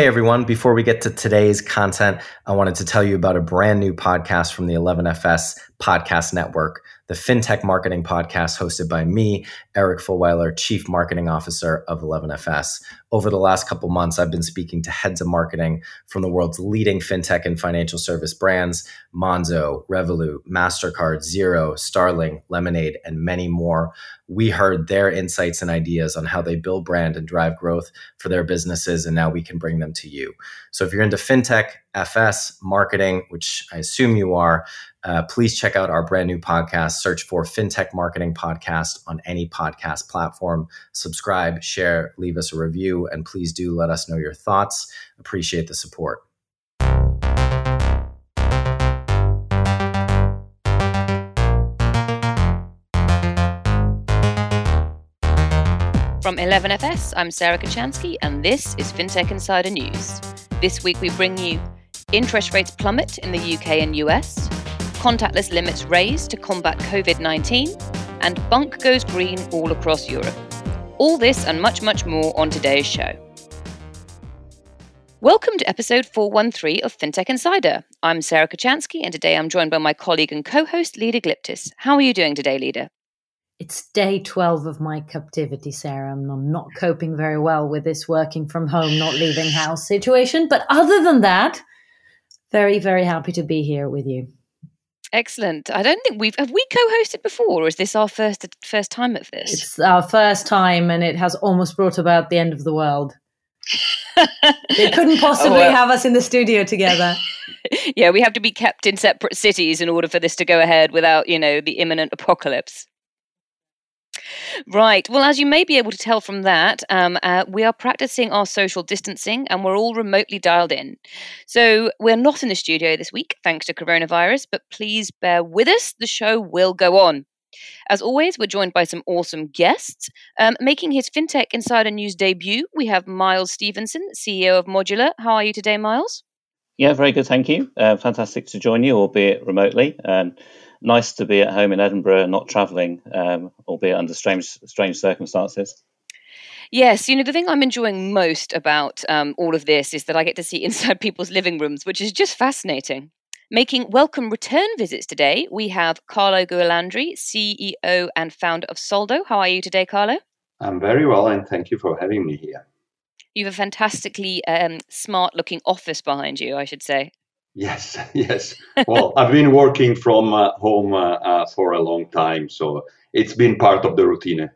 Hey everyone, before we get to today's content, I wanted to tell you about a brand new podcast from the 11FS Podcast Network the FinTech Marketing Podcast, hosted by me, Eric Fulweiler, Chief Marketing Officer of 11FS. Over the last couple months, I've been speaking to heads of marketing from the world's leading fintech and financial service brands Monzo, Revolut, MasterCard, Xero, Starling, Lemonade, and many more. We heard their insights and ideas on how they build brand and drive growth for their businesses, and now we can bring them to you. So if you're into fintech, FS, marketing, which I assume you are, uh, please check out our brand new podcast. Search for FinTech Marketing Podcast on any podcast platform. Subscribe, share, leave us a review, and please do let us know your thoughts. Appreciate the support. From 11FS, I'm Sarah Kocianski, and this is FinTech Insider News. This week we bring you interest rates plummet in the UK and US contactless limits raised to combat COVID 19, and bunq goes green all across Europe. All this and much, much more on today's show. Welcome to episode 413 of FinTech Insider. I'm Sarah Kocianski, and today I'm joined by my colleague and co host, Leda Glyptis. How are you doing today, Leda? It's day 12 of my captivity, Sarah. I'm not coping very well with this working from home, not leaving house situation. But other than that, very, very happy to be here with you. Excellent. I don't think we've have we co-hosted before, or is this our first first time at this? It's our first time, and it has almost brought about the end of the world. they couldn't possibly oh, well. have us in the studio together. yeah, we have to be kept in separate cities in order for this to go ahead without, you know, the imminent apocalypse. Right. Well, as you may be able to tell from that, um, uh, we are practicing our social distancing and we're all remotely dialed in. So we're not in the studio this week, thanks to coronavirus, but please bear with us. The show will go on. As always, we're joined by some awesome guests. Um, making his FinTech Insider News debut, we have Miles Stevenson, CEO of Modulr. How are you today, Miles? Yeah, very good, thank you. Uh, fantastic to join you, albeit remotely. Um, nice to be at home in Edinburgh, not travelling, um, albeit under strange strange circumstances. Yes, you know, the thing I'm enjoying most about um, all of this is that I get to see inside people's living rooms, which is just fascinating. Making welcome return visits today, we have Carlo Gualandri, CEO and founder of Soldo. How are you today, Carlo? I'm very well, and thank you for having me here. You have a fantastically um, smart looking office behind you, I should say. Yes, yes. Well, I've been working from uh, home uh, uh, for a long time, so it's been part of the routine.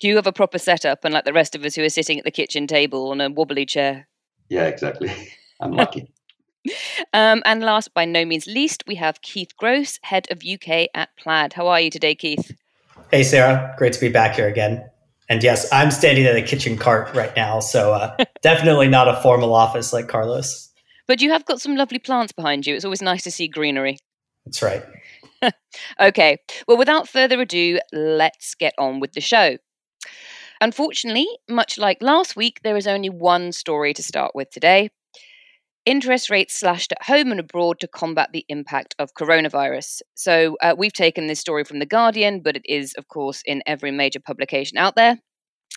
Do you have a proper setup, unlike the rest of us who are sitting at the kitchen table on a wobbly chair? Yeah, exactly. I'm lucky. um, and last, by no means least, we have Keith Grose, head of UK at Plaid. How are you today, Keith? Hey, Sarah. Great to be back here again. And yes, I'm standing at a kitchen cart right now, so uh, definitely not a formal office like Carlo's. But you have got some lovely plants behind you. It's always nice to see greenery. That's right. okay. Well, without further ado, let's get on with the show. Unfortunately, much like last week, there is only one story to start with today. Interest rates slashed at home and abroad to combat the impact of coronavirus. So, uh, we've taken this story from The Guardian, but it is, of course, in every major publication out there.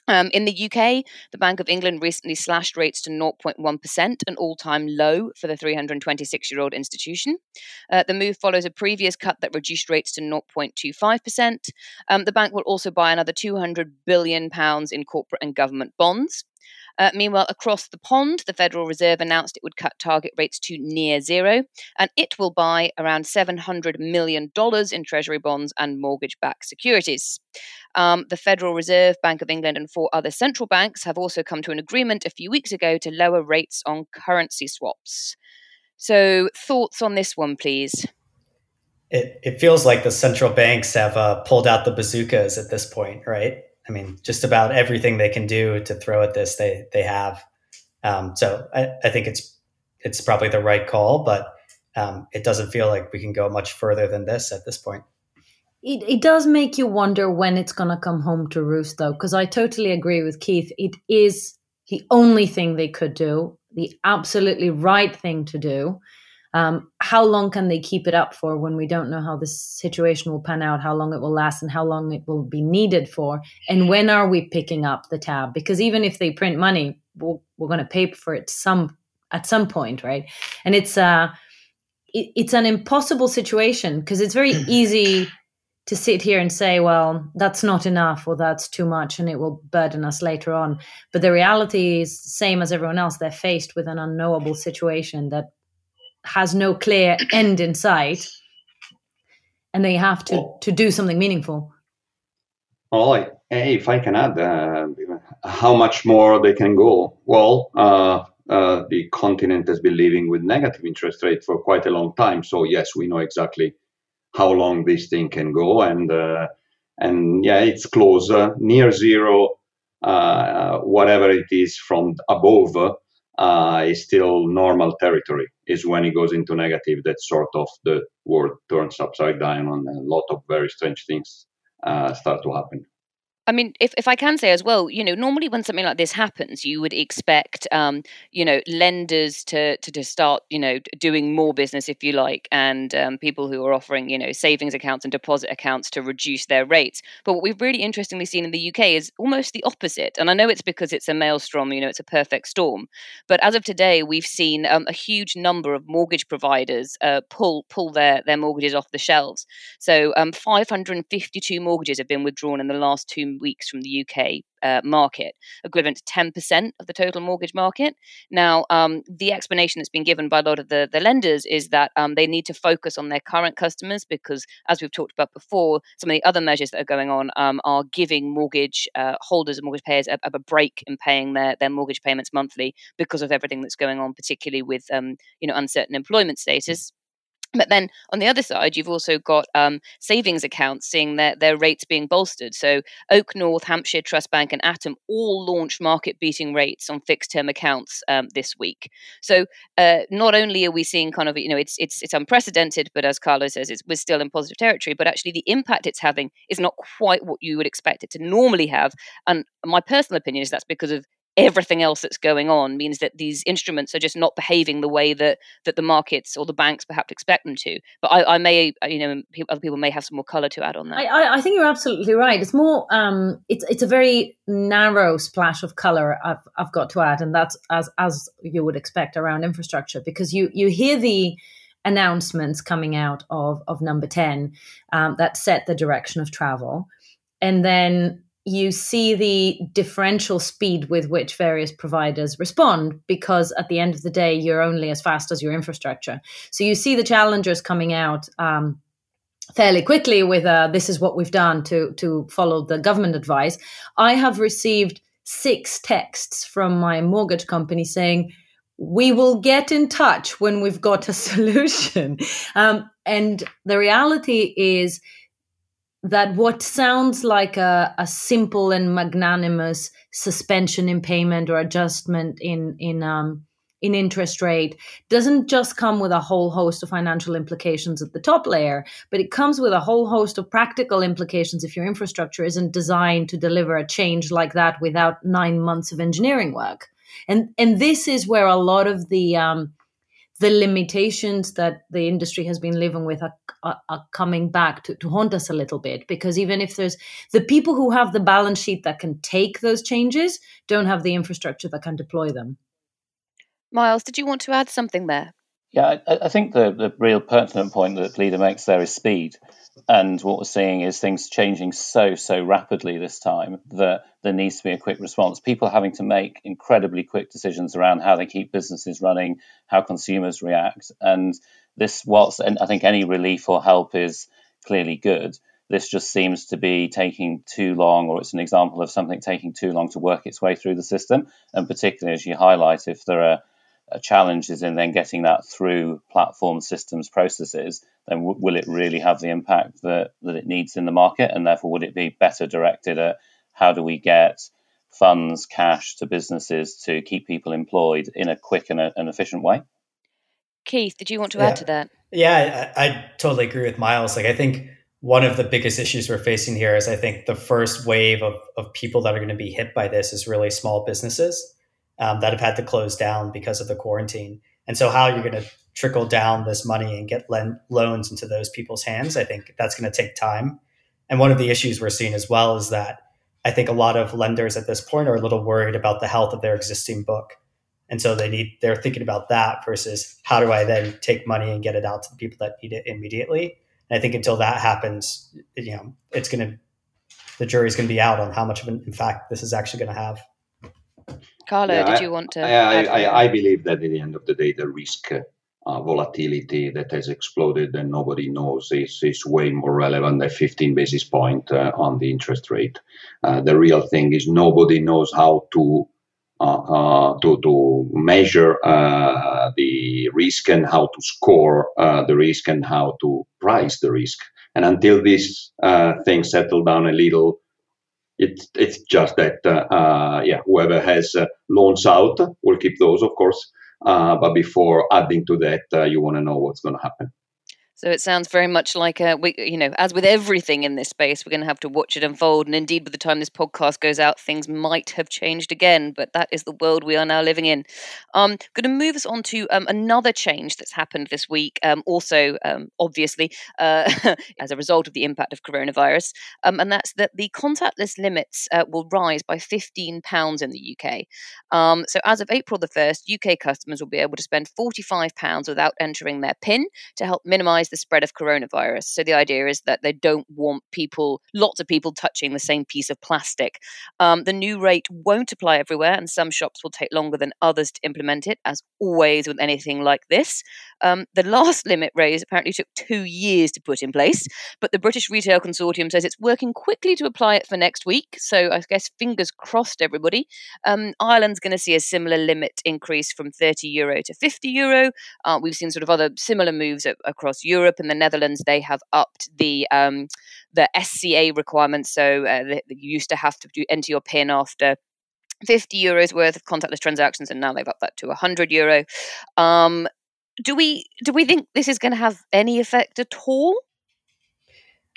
Um, in the UK, the Bank of England recently slashed rates to 0.1%, an all time low for the 326 year old institution. Uh, the move follows a previous cut that reduced rates to 0.25%. Um, the bank will also buy another £200 billion in corporate and government bonds. Uh, meanwhile, across the pond, the Federal Reserve announced it would cut target rates to near zero, and it will buy around $700 million in Treasury bonds and mortgage backed securities. Um, the Federal Reserve, Bank of England, and four other central banks have also come to an agreement a few weeks ago to lower rates on currency swaps. So, thoughts on this one, please? It, it feels like the central banks have uh, pulled out the bazookas at this point, right? I mean, just about everything they can do to throw at this, they they have. Um, so I, I, think it's it's probably the right call, but um, it doesn't feel like we can go much further than this at this point. It, it does make you wonder when it's going to come home to roost, though, because I totally agree with Keith. It is the only thing they could do, the absolutely right thing to do. Um, how long can they keep it up for when we don't know how this situation will pan out, how long it will last, and how long it will be needed for? And when are we picking up the tab? Because even if they print money, we're, we're going to pay for it some at some point, right? And it's uh it, it's an impossible situation because it's very easy to sit here and say, well, that's not enough or that's too much and it will burden us later on. But the reality is same as everyone else. They're faced with an unknowable situation that has no clear end in sight and they have to, well, to do something meaningful. Well, if I can add, uh, how much more they can go? Well, uh, uh, the continent has been living with negative interest rate for quite a long time. So yes, we know exactly how long this thing can go, and uh, and yeah, it's close near zero. Uh, whatever it is from above uh, is still normal territory. Is when it goes into negative that sort of the world turns upside down, and a lot of very strange things uh, start to happen. I mean, if, if I can say as well, you know, normally when something like this happens, you would expect, um, you know, lenders to, to, to start, you know, doing more business, if you like, and um, people who are offering, you know, savings accounts and deposit accounts to reduce their rates. But what we've really interestingly seen in the UK is almost the opposite. And I know it's because it's a maelstrom, you know, it's a perfect storm. But as of today, we've seen um, a huge number of mortgage providers uh, pull pull their, their mortgages off the shelves. So um, 552 mortgages have been withdrawn in the last two weeks from the UK uh, market, equivalent to 10% of the total mortgage market. Now, um, the explanation that's been given by a lot of the, the lenders is that um, they need to focus on their current customers because, as we've talked about before, some of the other measures that are going on um, are giving mortgage uh, holders and mortgage payers a, a, break in paying their, their mortgage payments monthly because of everything that's going on, particularly with um, you know uncertain employment status. But then on the other side, you've also got um, savings accounts seeing their, their rates being bolstered. So OakNorth, Hampshire Trust Bank, and Atom all launched market beating rates on fixed term accounts um, this week. So uh, not only are we seeing kind of, you know, it's, it's, it's unprecedented, but as Carlo says, it's, we're still in positive territory, but actually the impact it's having is not quite what you would expect it to normally have. And my personal opinion is that's because of everything else that's going on means that these instruments are just not behaving the way that that the markets or the banks perhaps expect them to. But I, I may, you know, other people may have some more color to add on that. I, I think you're absolutely right. It's more, um, it's it's a very narrow splash of color. I've I've got to add, and that's as as you would expect around infrastructure because you you hear the announcements coming out of of number ten um, that set the direction of travel, and then you see the differential speed with which various providers respond because at the end of the day you're only as fast as your infrastructure. So you see the challengers coming out um, fairly quickly with uh, this is what we've done to to follow the government advice. I have received six texts from my mortgage company saying we will get in touch when we've got a solution. Um, and the reality is that what sounds like a, a simple and magnanimous suspension in payment or adjustment in in um, in interest rate doesn't just come with a whole host of financial implications at the top layer, but it comes with a whole host of practical implications if your infrastructure isn't designed to deliver a change like that without nine months of engineering work. And and this is where a lot of the um, the limitations that the industry has been living with are, are, are, coming back to, to haunt us a little bit. Because even if there's the people who have the balance sheet that can take those changes don't have the infrastructure that can deploy them. Miles did you want to add something there yeah i, I think the, the real pertinent point that Leda makes there is speed and what we're seeing is things changing so, so rapidly this time that there needs to be a quick response. People having to make incredibly quick decisions around how they keep businesses running, how consumers react. And this, whilst I think any relief or help is clearly good, this just seems to be taking too long, or it's an example of something taking too long to work its way through the system. And particularly as you highlight, if there are Uh, challenges in then getting that through platform systems processes, then w- will it really have the impact that, that it needs in the market? And therefore, would it be better directed at how do we get funds, cash to businesses to keep people employed in a quick and a, an efficient way? Keith, did you want to yeah. add to that? Yeah, I, I totally agree with Miles. Like, I think one of the biggest issues we're facing here is I think the first wave of, of people that are going to be hit by this is really small businesses um, that have had to close down because of the quarantine. And so, how you're going to trickle down this money and get loans into those people's hands, I think that's going to take time. And one of the issues we're seeing as well is that I think a lot of lenders at this point are a little worried about the health of their existing book. And so they need they're thinking about that versus how do I then take money and get it out to the people that need it immediately. And I think until that happens, you know, it's going to the jury's going to be out on how much of an impact this is actually going to have. Carlo, yeah, did you want to? I, I, I, believe that at the end of the day, the risk uh, volatility that has exploded and nobody knows is, is way more relevant than 15 basis point uh, on the interest rate. Uh, the real thing is nobody knows how to uh, uh, to, to measure uh, the risk and how to score the risk and how to price the risk. And until these things settle down a little, it's it's just that uh, yeah, whoever has uh, loans out will keep those, of course. Uh, but before adding to that, you want to know what's going to happen. So it sounds very much like a, we, you know, as with everything in this space, we're going to have to watch it unfold. And indeed, by the time this podcast goes out, things might have changed again. But that is the world we are now living in. Um, going to move us on to um, another change that's happened this week. Um, also, um, obviously, uh, as a result of the impact of coronavirus, um, and that's that the contactless limits uh, will rise by fifteen pounds in the UK. Um, so as of April the first, UK customers will be able to spend forty five pounds without entering their PIN to help minimise the spread of coronavirus. So the idea is that they don't want people, lots of people, touching the same piece of plastic. Um, the new rate won't apply everywhere, and some shops will take longer than others to implement it, as always with anything like this. Um, the last limit raise apparently took two years to put in place, but the British Retail Consortium says it's working quickly to apply it for next week. So I guess fingers crossed, everybody. Um, Ireland's going to see a similar limit increase from 30 euro to 50 euro. Uh, we've seen sort of other similar moves across Europe. Europe and the Netherlands, they have upped the um, the SCA requirements. So uh, you used to have to do, enter your PIN after 50 euros worth of contactless transactions, and now they've upped that to 100 euro. Um, do we do we think this is going to have any effect at all,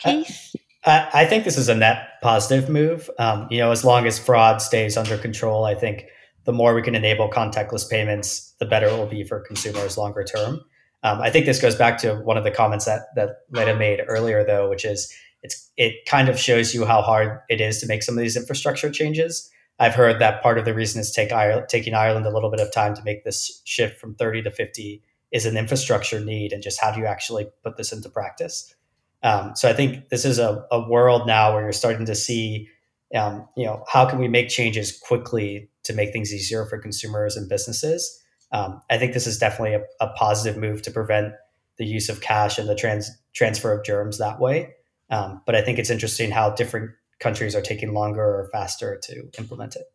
uh, Keith? Uh, I think this is a net positive move. Um, you know, as long as fraud stays under control, I think the more we can enable contactless payments, the better it will be for consumers longer term. Um, I think this goes back to one of the comments that that Leda made earlier, though, which is it's it kind of shows you how hard it is to make some of these infrastructure changes. I've heard that part of the reason is take Ireland, taking Ireland a little bit of time to make this shift from 30 to 50 is an infrastructure need, and just how do you actually put this into practice? Um, so I think this is a, a world now where you're starting to see, um, you know, how can we make changes quickly to make things easier for consumers and businesses um, I think this is definitely a, a, positive move to prevent the use of cash and the trans, transfer of germs that way. Um, but I think it's interesting how different countries are taking longer or faster to implement it.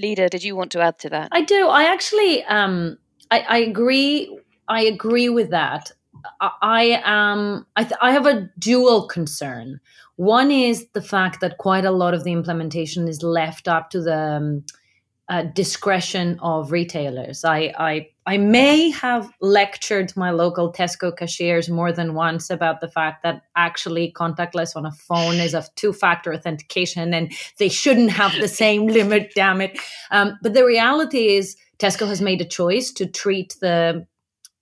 Leda, did you want to add to that? I do. I actually, um, I, I agree. I agree with that. I, I am. I, th- I have a dual concern. One is the fact that quite a lot of the implementation is left up to the um, uh, discretion of retailers. I, I I may have lectured my local Tesco cashiers more than once about the fact that actually contactless on a phone is a two-factor authentication and they shouldn't have the same limit. Damn it! Um, but the reality is, Tesco has made a choice to treat the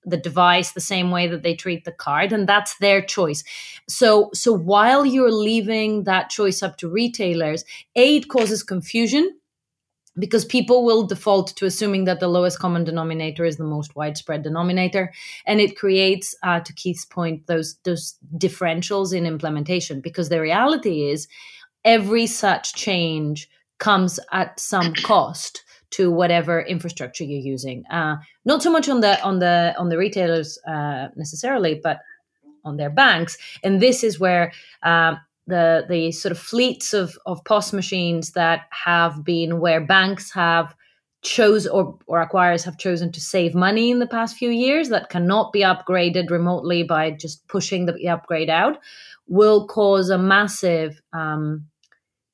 the device the same way that they treat the card and that's their choice. So so while you're leaving that choice up to retailers a it causes confusion because people will default to assuming that the lowest common denominator is the most widespread denominator and it creates uh, to keith's point those those differentials in implementation because the reality is every such change comes at some cost to whatever infrastructure you're using. Uh, not so much on the on the on the retailers uh, necessarily but on their banks. And this is where uh, the the sort of fleets of of POS machines that have been where banks have chose or, or acquirers have chosen to save money in the past few years that cannot be upgraded remotely by just pushing the upgrade out will cause a massive um,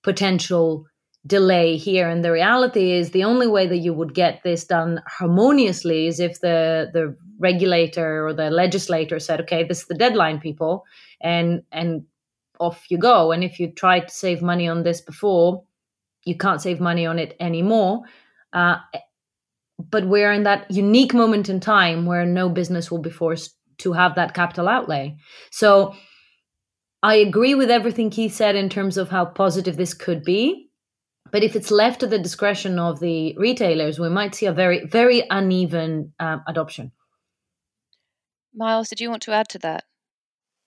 potential delay here and the reality is the only way that you would get this done harmoniously is if the the regulator or the legislator said okay this is the deadline people and and off you go. And if you tried to save money on this before, you can't save money on it anymore. Uh, but we're in that unique moment in time where no business will be forced to have that capital outlay. So I agree with everything Keith said in terms of how positive this could be. But if it's left to the discretion of the retailers, we might see a very, very uneven um, adoption. Miles, did you want to add to that?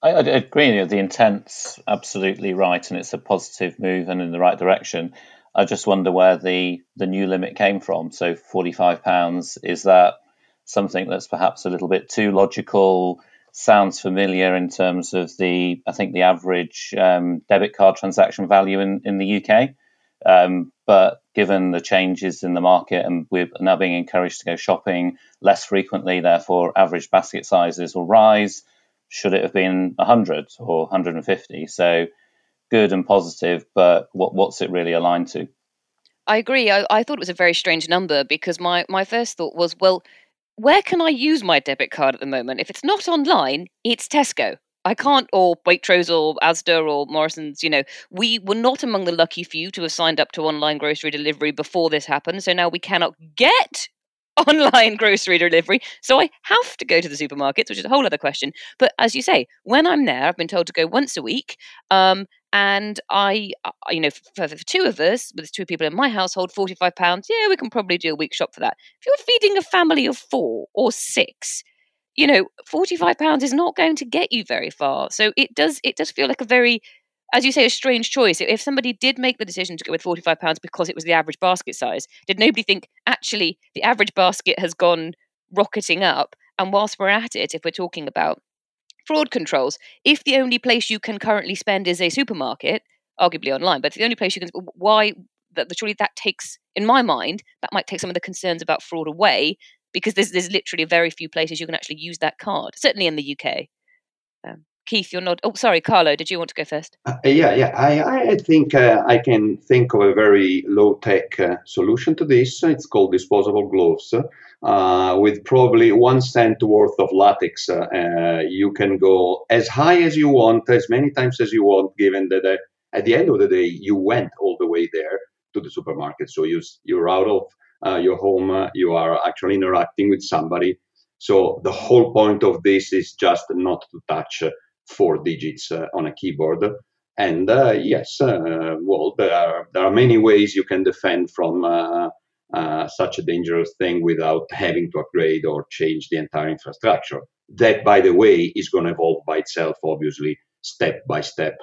I, I agree. The intent's absolutely right, and it's a positive move and in the right direction. I just wonder where the the new limit came from. So forty five pounds is that something that's perhaps a little bit too logical? Sounds familiar in terms of the I think the average um, debit card transaction value in in the UK. Um, but given the changes in the market and we're now being encouraged to go shopping less frequently, therefore average basket sizes will rise. Should it have been 100 or 150? So good and positive, but what, what's it really aligned to? I agree. I, I thought it was a very strange number because my, my first thought was, well, where can I use my debit card at the moment? If it's not online, it's Tesco. I can't, or Waitrose, or Asda, or Morrison's. You know, we were not among the lucky few to have signed up to online grocery delivery before this happened. So now we cannot get online grocery delivery. So I have to go to the supermarkets, which is a whole other question. But as you say, when I'm there, I've been told to go once a week. Um, and I, you know, for, for two of us, with two people in my household, forty-five pounds. Yeah, we can probably do a week shop for that. If you're feeding a family of four or six, you know, 45 pounds is not going to get you very far. So it does it does feel like a very as you say, a strange choice. If somebody did make the decision to go with £45 because it was the average basket size, did nobody think, actually, the average basket has gone rocketing up? And whilst we're at it, if we're talking about fraud controls, if the only place you can currently spend is a supermarket, arguably online, but the only place you can, why, that surely that takes, in my mind, that might take some of the concerns about fraud away because there's there's literally very few places you can actually use that card. Certainly in the UK. Um, Keith, you're not. Oh, sorry, Carlo. Did you want to go first? Uh, yeah, yeah. I I think uh, I can think of a very low tech uh, solution to this. It's called disposable gloves. Uh, with probably one cent worth of latex, uh, uh, you can go as high as you want, as many times as you want, given that at the end of the day, you went all the way there to the supermarket. So you, you're out of uh, your home, uh, you are actually interacting with somebody. So the whole point of this is just not to touch four digits uh, on a keyboard. And uh, yes, uh, well, there are there are many ways you can defend from such a dangerous thing without having to upgrade or change the entire infrastructure. That, by the way, is going to evolve by itself, obviously, step by step.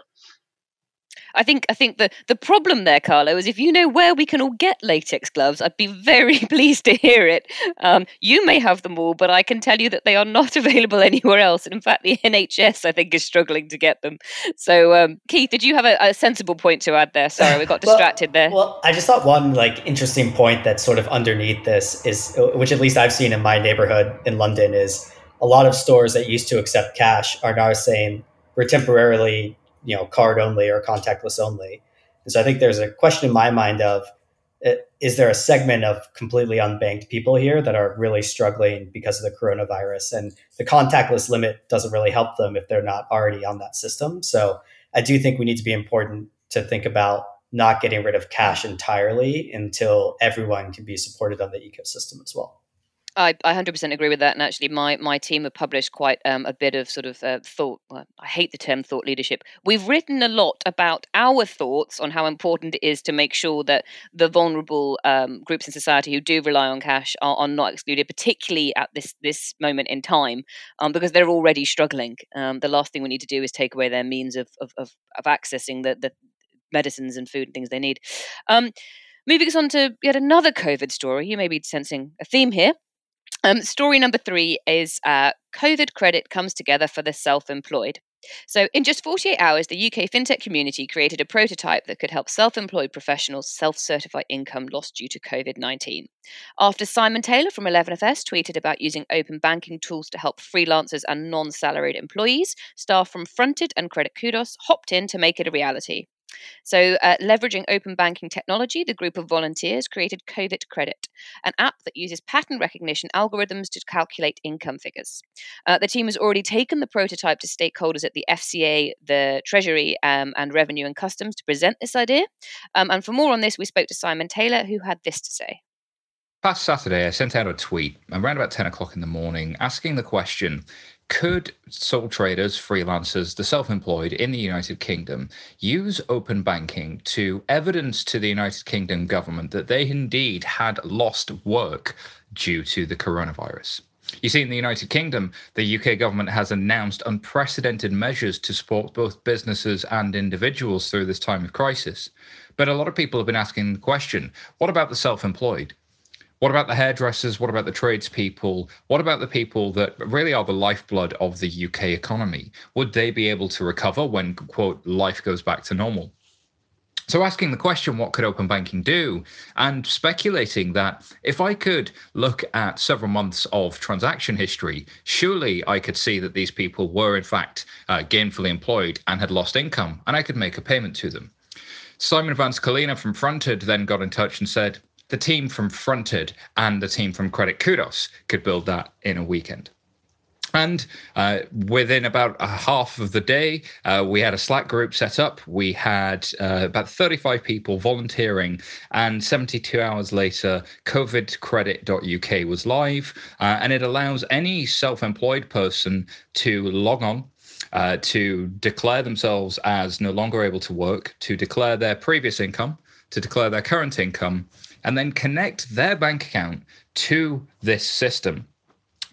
I think I think the the problem there, Carlo, is if you know where we can all get latex gloves, I'd be very pleased to hear it. Um, you may have them all, but I can tell you that they are not available anywhere else. And in fact, the NHS I think is struggling to get them. So, um, Keith, did you have a, a, sensible point to add there? Sorry, we got distracted well, there. Well, I just thought one like interesting point that's sort of underneath this is, which at least I've seen in my neighborhood in London, is a lot of stores that used to accept cash are now saying we're temporarily you know card only or contactless only. And so I think there's a question in my mind of uh, is there a segment of completely unbanked people here that are really struggling because of the coronavirus? And the contactless limit doesn't really help them if they're not already on that system. So i do think we need to be important to think about not getting rid of cash entirely until everyone can be supported on the ecosystem as well I, I 100% agree with that. And actually, my, my team have published quite um, a bit of sort of uh, thought. Well, I hate the term thought leadership. We've written a lot about our thoughts on how important it is to make sure that the vulnerable um, groups in society who do rely on cash are, are, not excluded, particularly at this, this moment in time, um, because they're already struggling. Um, the last thing we need to do is take away their means of, of, of, of accessing the, the medicines and food and things they need. Um, moving us on to yet another COVID story. You may be sensing a theme here. Um, story number three is uh, COVID credit comes together for the self employed. So, in just 48 hours, the UK fintech community created a prototype that could help self employed professionals self certify income lost due to COVID 19. After Simon Taylor from 11FS tweeted about using open banking tools to help freelancers and non salaried employees, staff from Fronted and Credit Kudos hopped in to make it a reality. So, uh, leveraging open banking technology, the group of volunteers created COVID Credit, an app that uses pattern recognition algorithms to calculate income figures. Uh, the team has already taken the prototype to stakeholders at the FCA, the Treasury, um, and Revenue and Customs to present this idea. Um, and for more on this, we spoke to Simon Taylor, who had this to say. Past Saturday, I sent out a tweet around about 10 o'clock in the morning asking the question could sole traders, freelancers, the self employed in the United Kingdom use open banking to evidence to the United Kingdom government that they indeed had lost work due to the coronavirus? You see, in the United Kingdom, the UK government has announced unprecedented measures to support both businesses and individuals through this time of crisis. But a lot of people have been asking the question what about the self employed? What about the hairdressers? What about the tradespeople? What about the people that really are the lifeblood of the UK economy? Would they be able to recover when, quote, life goes back to normal? So, asking the question, what could open banking do? And speculating that if I could look at several months of transaction history, surely I could see that these people were, in fact, uh, gainfully employed and had lost income, and I could make a payment to them. Simon Vans-Colina from Fronted then got in touch and said, the team from Fronted and the team from Credit Kudos could build that in a weekend. And uh, within about a half of the day, uh, we had a Slack group set up. We had uh, about 35 people volunteering, and 72 hours later, covidcredit.uk was live. Uh, and it allows any self employed person to log on. Uh, to declare themselves as no longer able to work, to declare their previous income, to declare their current income, and then connect their bank account to this system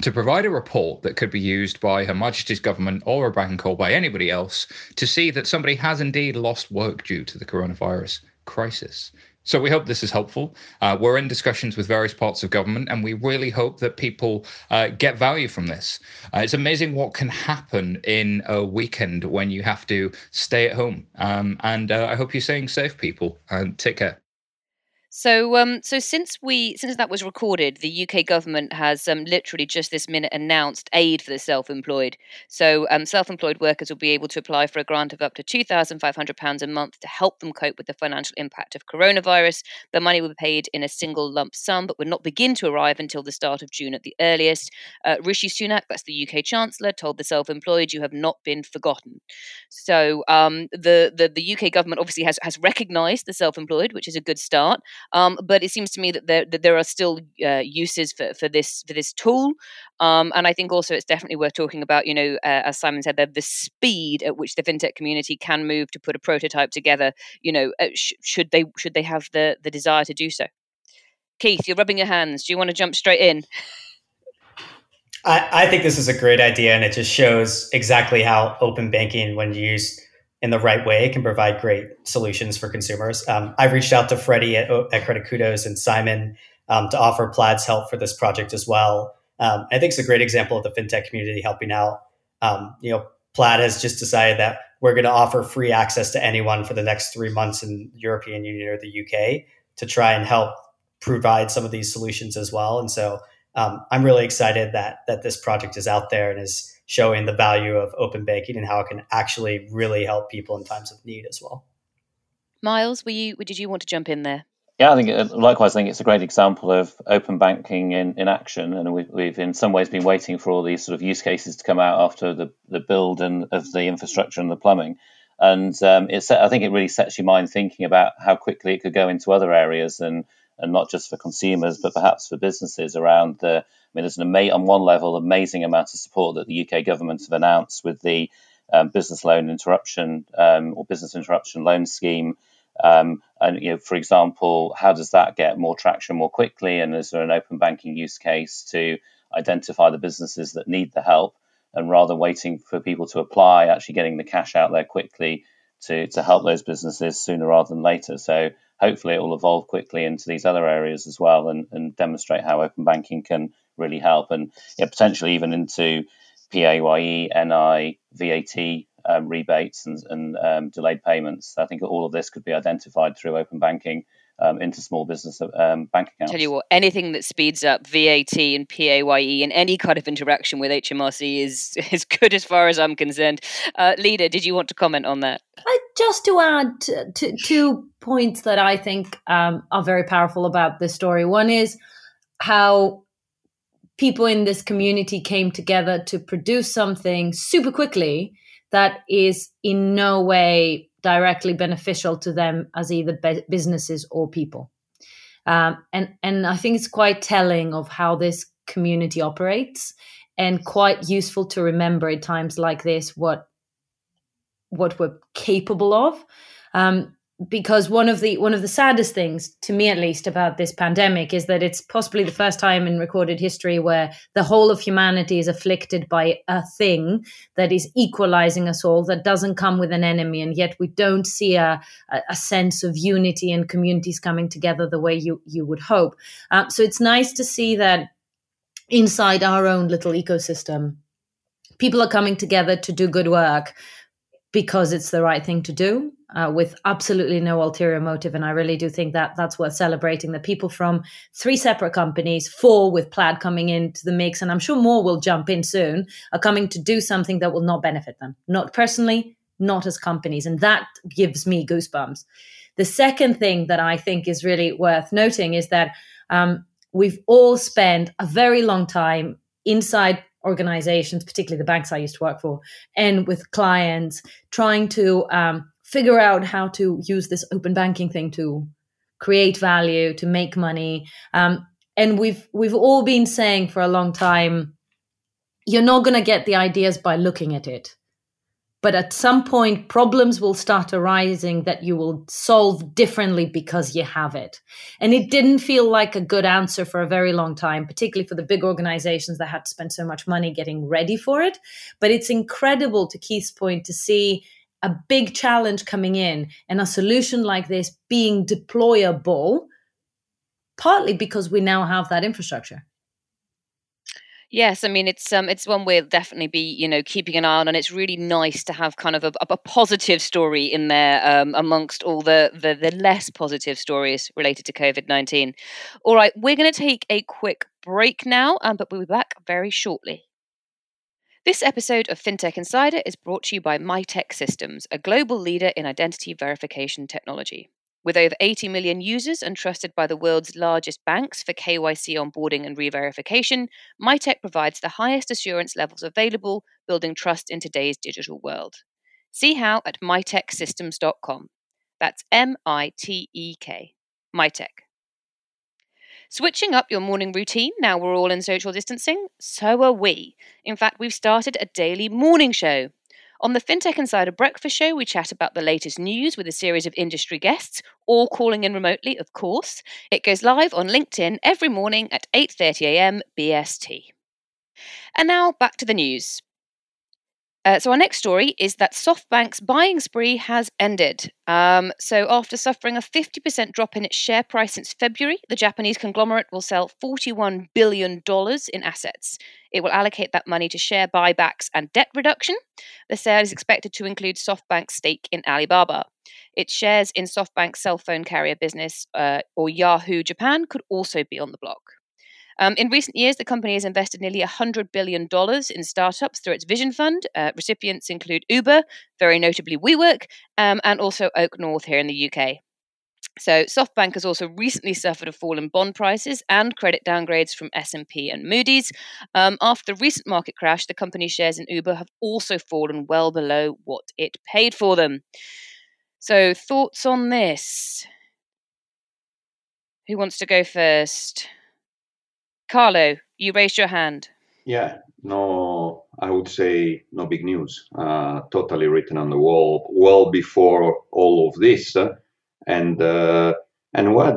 to provide a report that could be used by Her Majesty's government or a bank or by anybody else to see that somebody has indeed lost work due to the coronavirus crisis. So we hope this is helpful. Uh, we're in discussions with various parts of government, and we really hope that people uh, get value from this. Uh, it's amazing what can happen in a weekend when you have to stay at home. Um, and uh, I hope you're staying safe, people, and take care. So, um, so since we since that was recorded, the UK government has um, literally just this minute announced aid for the self-employed. So, um, self-employed workers will be able to apply for a grant of up to two thousand five hundred pounds a month to help them cope with the financial impact of coronavirus. The money will be paid in a single lump sum, but would not begin to arrive until the start of June at the earliest. Uh, Rishi Sunak, that's the UK Chancellor, told the self-employed, "You have not been forgotten." So, um, the, the the UK government obviously has has recognised the self-employed, which is a good start. Um, but it seems to me that there that there are still uh, uses for, for this for this tool, um, and I think also it's definitely worth talking about. You know, uh, as Simon said, the, speed at which the fintech community can move to put a prototype together. You know, uh, sh- should they should they have the the desire to do so? Keith, you're rubbing your hands. Do you want to jump straight in? I, I think this is a great idea, and it just shows exactly how open banking, when used in the right way can provide great solutions for consumers. Um, I've reached out to Freddie at, at Credit Kudos and Simon um, to offer Plaid's help for this project as well. Um, I think it's a great example of the fintech community helping out. Um, you know, Plaid has just decided that we're going to offer free access to anyone for the next three months in European Union or the UK to try and help provide some of these solutions as well. And so um, I'm really excited that that this project is out there and is showing the value of open banking and how it can actually really help people in times of need as well. Miles, were you did you want to jump in there? Yeah, I think uh, likewise. I think it's a great example of open banking in, in action, and we've, we've in some ways been waiting for all these sort of use cases to come out after the, the build and of the infrastructure and the plumbing. And um, it's I think it really sets your mind thinking about how quickly it could go into other areas and and not just for consumers, but perhaps for businesses around the I mean, there's an ama- on one level amazing amount of support that the UK government have announced with the um, business loan interruption um, or business interruption loan scheme. Um, and you know, for example, how does that get more traction more quickly? And is there an open banking use case to identify the businesses that need the help? And rather waiting for people to apply, actually getting the cash out there quickly to, to help those businesses sooner rather than later. So hopefully it will evolve quickly into these other areas as well and, and demonstrate how open banking can really help, and yeah, potentially even into PAYE, NI, VAT um, rebates and, and um, delayed payments. I think all of this could be identified through open banking um, into small business um, bank accounts. Tell you what, anything that speeds up VAT and PAYE and any kind of interaction with HMRC is is good as far as I'm concerned. Uh, Leda, did you want to comment on that? Uh, just to add to, to, two points that I think um, are very powerful about this story. One is how people in this community came together to produce something super quickly that is in no way directly beneficial to them as either businesses or people. Um, and and I think it's quite telling of how this community operates. and quite useful to remember at times like this what what we're capable of. Um, because one of the one of the saddest things to me at least about this pandemic is that it's possibly the first time in recorded history where the whole of humanity is afflicted by a thing that is equalizing us all that doesn't come with an enemy and yet we don't see a, a sense of unity and communities coming together the way you you would hope. Uh, so it's nice to see that inside our own little ecosystem people are coming together to do good work because it's the right thing to do uh, with absolutely no ulterior motive. And I really do think that that's worth celebrating. The people from three separate companies, four with Plaid coming into the mix, and I'm sure more will jump in soon, are coming to do something that will not benefit them, not personally, not as companies. And that gives me goosebumps. The second thing that I think is really worth noting is that um, we've all spent a very long time inside organizations, particularly the banks I used to work for, and with clients, trying to um, figure out how to use this open banking thing to create value, to make money. Um, and we've we've all been saying for a long time, you're not going to get the ideas by looking at it. But at some point, problems will start arising that you will solve differently because you have it. And it didn't feel like a good answer for a very long time, particularly for the big organizations that had to spend so much money getting ready for it. But it's incredible, to Keith's point, to see a big challenge coming in and a solution like this being deployable, partly because we now have that infrastructure. Yes, I mean it's um it's one we'll definitely be you know keeping an eye on, and it's really nice to have kind of a, a positive story in there um, amongst all the, the the less positive stories related to COVID nineteen. All right, we're going to take a quick break now, um, but we'll be back very shortly. This episode of FinTech Insider is brought to you by Mitek Systems, a global leader in identity verification technology. With over 80 million users and trusted by the world's largest banks for KYC onboarding and re-verification, Mitek provides the highest assurance levels available, building trust in today's digital world. See how at miteksystems.com. That's M I T E K. Mitek. Switching up your morning routine now we're all in social distancing? So are we. In fact, we've started a daily morning show. On the FinTech Insider Breakfast Show, we chat about the latest news with a series of industry guests, all calling in remotely, of course. It goes live on LinkedIn every morning at 8:30 a.m. BST. And now back to the news. Uh, so, our next story is that SoftBank's buying spree has ended. Um, so, after suffering a 50% drop in its share price since February, the Japanese conglomerate will sell $41 billion in assets. It will allocate that money to share buybacks and debt reduction. The sale is expected to include SoftBank's stake in Alibaba. Its shares in SoftBank's cell phone carrier business, uh, or Yahoo Japan, could also be on the block. Um, in recent years, the company has invested nearly $100 billion in startups through its Vision Fund. Uh, recipients include Uber, very notably WeWork, um, and also OakNorth here in the UK. So SoftBank has also recently suffered a fall in bond prices and credit downgrades from S&P and Moody's. Um, after the recent market crash, the company's shares in Uber have also fallen well below what it paid for them. So thoughts on this? Who wants to go first? Carlo, you raised your hand. Yeah, no, I would say no big news. Uh, totally written on the wall, well before all of this, uh, and uh, and what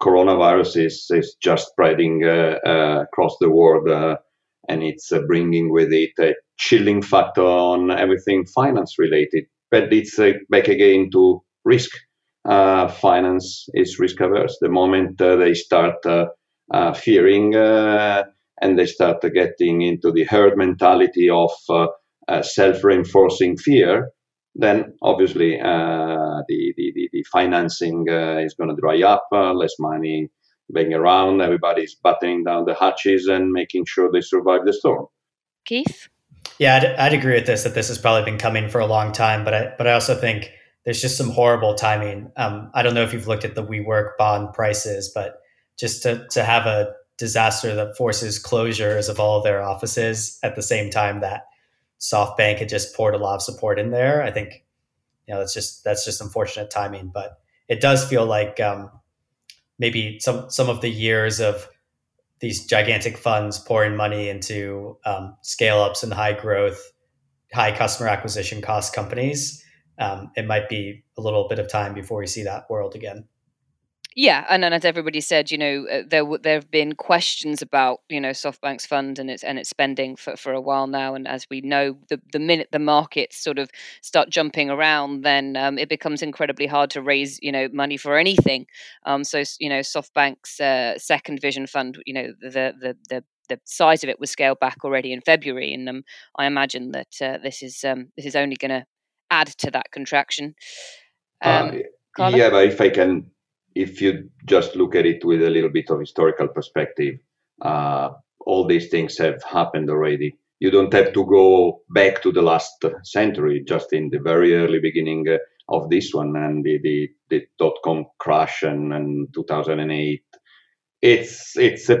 coronavirus is is just spreading uh, uh, across the world, uh, and it's bringing with it a chilling factor on everything finance related. But it's back again to risk. finance is risk averse. The moment they start uh, fearing, uh, and they start getting into the herd mentality of uh, self-reinforcing fear. Then obviously the, the, the financing is going to dry up, less money being around, everybody's buttoning down the hatches and making sure they survive the storm. Keith? Yeah, I'd, I'd, agree with this that this has probably been coming for a long time, but I but I also think there's just some horrible timing. Um, I don't know if you've looked at the WeWork bond prices, but just to, to have a disaster that forces closures of all of their offices at the same time that SoftBank had just poured a lot of support in there. I think, you know, that's just that's just unfortunate timing. But it does feel like um, maybe some some of the years of these gigantic funds pouring money into um, scale ups and high growth, high customer acquisition cost companies, um, it might be a little bit of time before we see that world again. Yeah, and then as everybody said, you know, uh, there there have been questions about you know SoftBank's fund and its and its spending for, for a while now, and as we know, the the minute the markets sort of start jumping around, then um, it becomes incredibly hard to raise you know money for anything. Um, so you know, SoftBank's uh, second vision fund, you know, the the the the size of it was scaled back already in February, and um, I imagine that uh, this is um, this is only going to add to that contraction. Um, uh, yeah, but if I can if you just look at it with a little bit of historical perspective, uh, all these things have happened already. You don't have to go back to the last century, just in the very early beginning uh, of this one and the, the, the dot com crash and, and 2008. It's it's a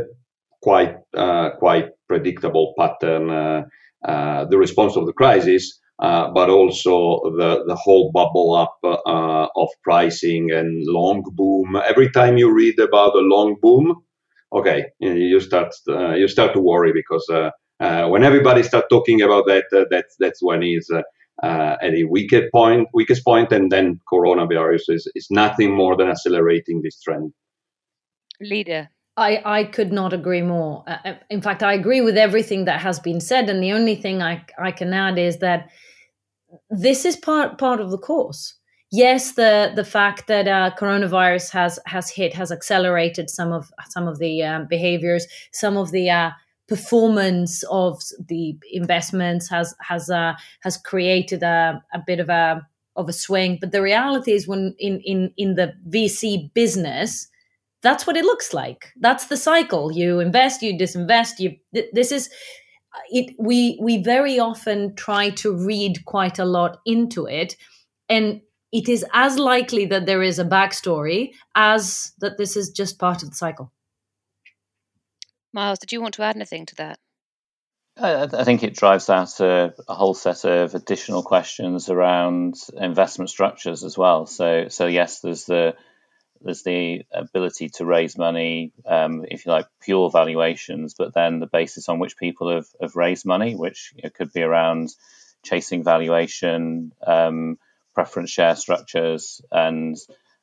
quite uh, quite predictable pattern. Uh, uh, the response of the crisis uh, but also the, the whole bubble up uh, of pricing and long boom. Every time you read about a long boom, okay, you start uh, you start to worry because uh, uh, when everybody start talking about that, that's that's when it's at a weakest point, weakest point, and then coronavirus is, is nothing more than accelerating this trend. Leda. I, I could not agree more. in fact, I agree with everything that has been said. And the only thing I, I can add is that this is part part of the course. Yes, the the fact that uh, coronavirus has has hit has accelerated some of some of the um, behaviors, some of the uh, performance of the investments has has uh, has created a, a bit of a of a swing. But the reality is, when in in in the VC business, that's what it looks like. That's the cycle. You invest, you disinvest. You this is uh, it we we very often try to read quite a lot into it and it is as likely that there is a backstory as that this is just part of the cycle miles did you want to add anything to that I, think it drives out a, uh, a, whole set of additional questions around investment structures as well. So, so yes, there's the there's the ability to raise money, um, if you like, pure valuations, but then the basis on which people have, have raised money, which you know, could be around chasing valuation, um, preference share structures, and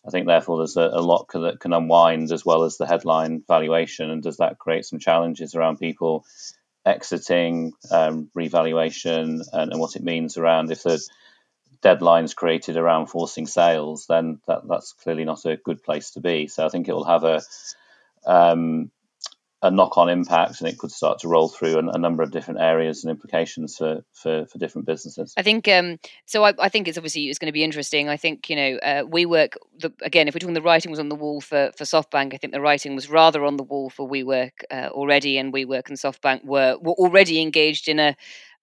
I think therefore there's a, a lot that can unwind as well as the headline valuation. And does that create some challenges around people exiting, um, revaluation, and, and what it means around if the deadlines created around forcing sales, then that, that's clearly not a good place to be. So I think it will have a um, a knock-on impact, and it could start to roll through a, a number of different areas and implications for for, for different businesses. I think um, so. I, I, think it's obviously it's going to be interesting. I think you know uh, WeWork. The, again, if we're talking the writing was on the wall for for SoftBank, I think the writing was rather on the wall for WeWork uh, already, and WeWork and SoftBank were were already engaged in a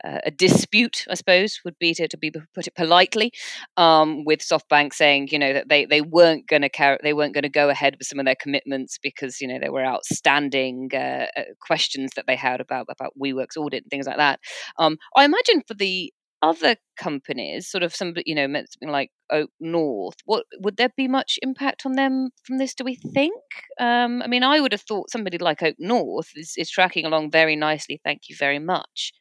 uh, a dispute, I suppose, would be to, to be put it politely, um, with SoftBank saying, you know, that they, they weren't going to carry, they weren't going to go ahead with some of their commitments because you know there were outstanding uh, uh, questions that they had about about WeWork's audit and things like that. Um, I imagine for the other companies, sort of some, you know, something like Oak North, what would there be much impact on them from this? Do we think? Um, I mean, I would have thought somebody like OakNorth is, is tracking along very nicely. Thank you very much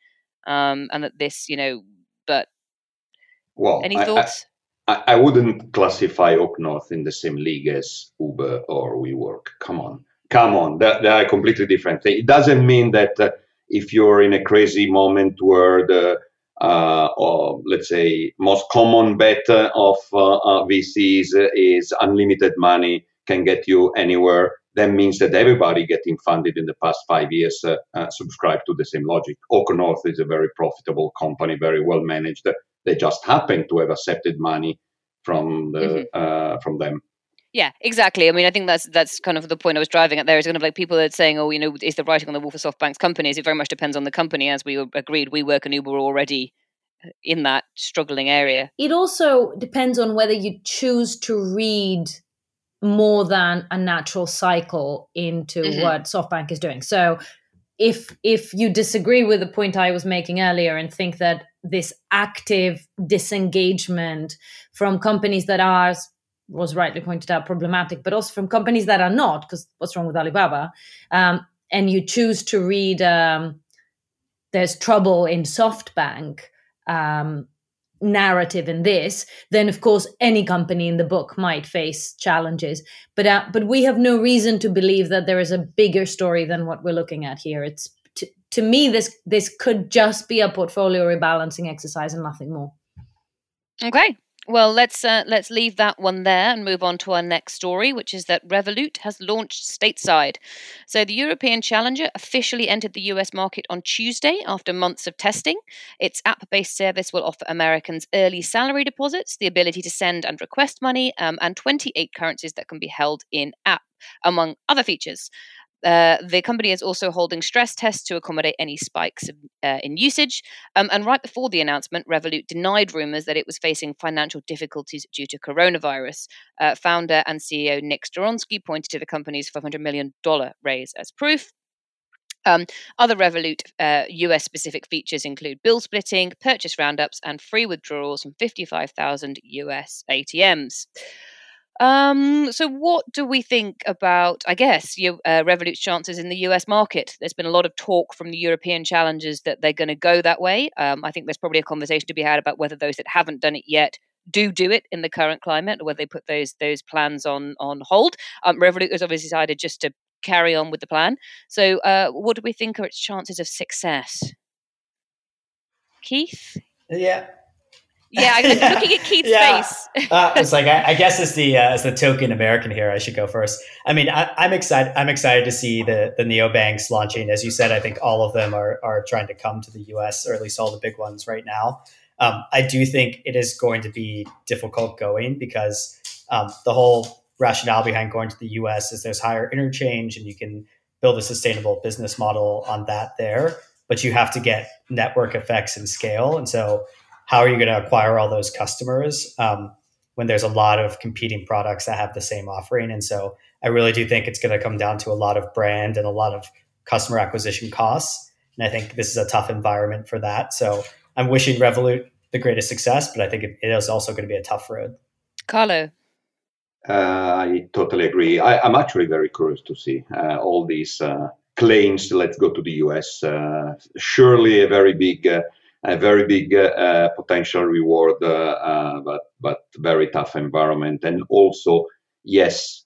um, and that this, you know, but well, any thoughts? I, I, I wouldn't classify OakNorth in the same league as Uber or WeWork. Come on, come on, they, are completely different things. It doesn't mean that uh, if you're in a crazy moment where the uh, or let's say most common bet of uh, uh VCs is unlimited money can get you anywhere that means that everybody getting funded in the past five years uh, uh, subscribe to the same logic. OakNorth is a very profitable company, very well managed. They just happen to have accepted money from the mm-hmm. uh, from them. Yeah, exactly. I mean, I think that's that's kind of the point I was driving at. There is kind of like people that are saying, "Oh, you know, is the writing on the wall for SoftBank's companies?" It very much depends on the company, as we agreed. WeWork and Uber already uh, in that struggling area. It also depends on whether you choose to read more than a natural cycle into mm-hmm. what SoftBank is doing. So if if you disagree with the point I was making earlier and think that this active disengagement from companies that are was rightly pointed out problematic, but also from companies that are not, because what's wrong with Alibaba? Um, and you choose to read um, there's trouble in SoftBank um, narrative in this, then of course any company in the book might face challenges. But uh, but we have no reason to believe that there is a bigger story than what we're looking at here. It's to, to me this this could just be a portfolio rebalancing exercise and nothing more. Okay, well, let's uh, let's leave that one there and move on to our next story, which is that Revolut has launched stateside. So the European challenger officially entered the US market on Tuesday after months of testing. Its app-based service will offer Americans early salary deposits, the ability to send and request money, um, and 28 currencies that can be held in app, among other features. Uh, the company is also holding stress tests to accommodate any spikes of, uh, in usage. Um, and right before the announcement, Revolut denied rumors that it was facing financial difficulties due to coronavirus. Uh, founder and CEO Nick Storonsky pointed to the company's $500 million raise as proof. Um, other Revolut uh, US specific features include bill splitting, purchase roundups, and free withdrawals from 55,000 US ATMs. Um, so, what do we think about, I guess, your, uh, Revolut's chances in the US market? There's been a lot of talk from the European challengers that they're going to go that way. Um, I think there's probably a conversation to be had about whether those that haven't done it yet do do it in the current climate, or whether they put those those plans on on hold. Um, Revolut has obviously decided just to carry on with the plan. So, uh, what do we think are its chances of success? Keith? Yeah, yeah, I'm looking at Keith's yeah. face. uh, it's like I, I, guess as the uh, as the token American here, I should go first. I mean, I, am excited. I'm excited to see the the neobanks launching. As you said, I think all of them are are trying to come to the U.S. or at least all the big ones right now. Um, I do think it is going to be difficult going because um, the whole rationale behind going to the U.S. is there's higher interchange and you can build a sustainable business model on that there. But you have to get network effects and scale, and so how are you going to acquire all those customers um, when there's a lot of competing products that have the same offering? And so I really do think it's going to come down to a lot of brand and a lot of customer acquisition costs. And I think this is a tough environment for that. So I'm wishing Revolut the greatest success, but I think it is also going to be a tough road. Carlo. Uh, I totally agree. I, am actually very curious to see uh, all these uh, claims. Let's go to the US. Uh, surely a very big uh, a very big uh, potential reward, uh, uh, but but very tough environment, and also yes,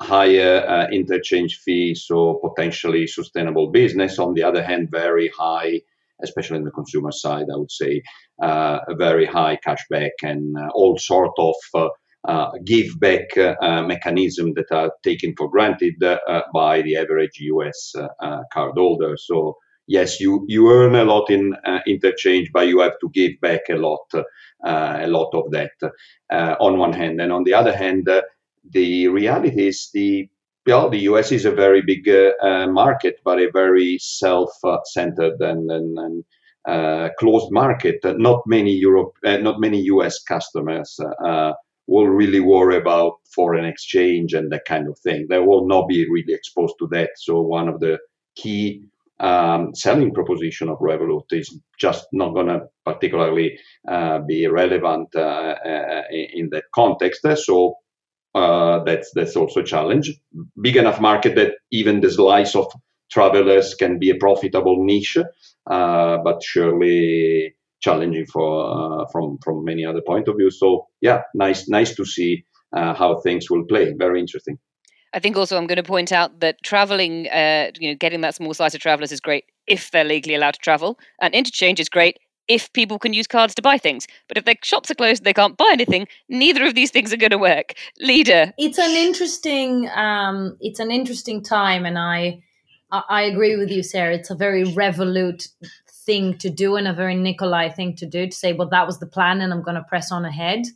higher interchange fees, so potentially sustainable business. On the other hand, very high especially in the consumer side, I would say, uh, a very high cashback and uh, all sort of uh, give back mechanism that are taken for granted by the average US cardholder. So yes, you you earn a lot in uh, interchange, but you have to give back a lot, uh, a lot of that uh, on one hand, and on the other hand, uh, the reality is the well, the US is a very big uh, market, but a very self-centered and, and, and uh, closed market. Not many Europe, not many US customers will really worry about foreign exchange and that kind of thing. They will not be really exposed to that. So one of the key um, selling proposition of Revolut is just not going to particularly uh, be relevant uh, uh, in that context. So uh, that's that's also a challenge. Big enough market that even the slice of travelers can be a profitable niche, uh, but surely challenging for from from many other point of view. So yeah, nice nice to see how things will play. Very interesting. I think also I'm going to point out that traveling, uh, you know, getting that small slice of travelers is great if they're legally allowed to travel, and interchange is great if people can use cards to buy things. But if their shops are closed they can't buy anything, neither of these things are going to work. Leda, it's an interesting, um, it's an interesting time, and I, I agree with you, Sarah. It's a very Revolut thing to do and a very Nikolai thing to do to say, well, that was the plan, and I'm going to press on ahead.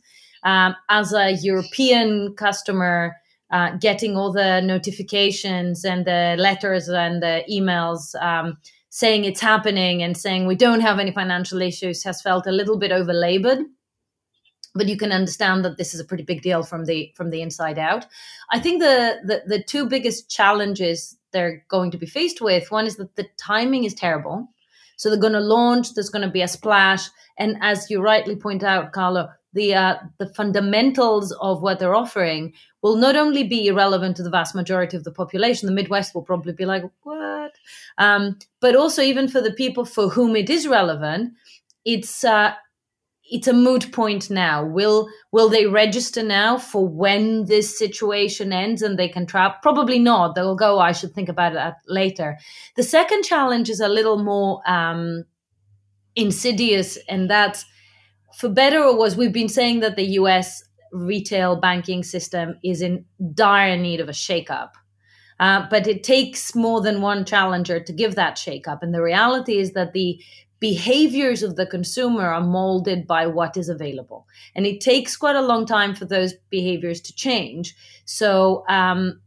Um, as a European customer uh, getting all the notifications and the letters and the emails um, saying it's happening and saying we don't have any financial issues has felt a little bit overlabored. But you can understand that this is a pretty big deal from the from the inside out. I think the the, the two biggest challenges they're going to be faced with one is that the timing is terrible. So they're going to launch there's going to be a splash. And as you rightly point out carlo the uh, the fundamentals of what they're offering will not only be irrelevant to the vast majority of the population, the Midwest will probably be like, what? Um, but also, even for the people for whom it is relevant, it's uh, it's a moot point now. Will will they register now for when this situation ends and they can travel? Probably not. They'll go. I should think about that later. The second challenge is a little more um, insidious, and that's for better or worse. We've been saying that the U.S. retail banking system is in dire need of a shakeup. Uh, but it takes more than one challenger to give that shakeup. And the reality is that the behaviors of the consumer are molded by what is available. And it takes quite a long time for those behaviors to change. So um,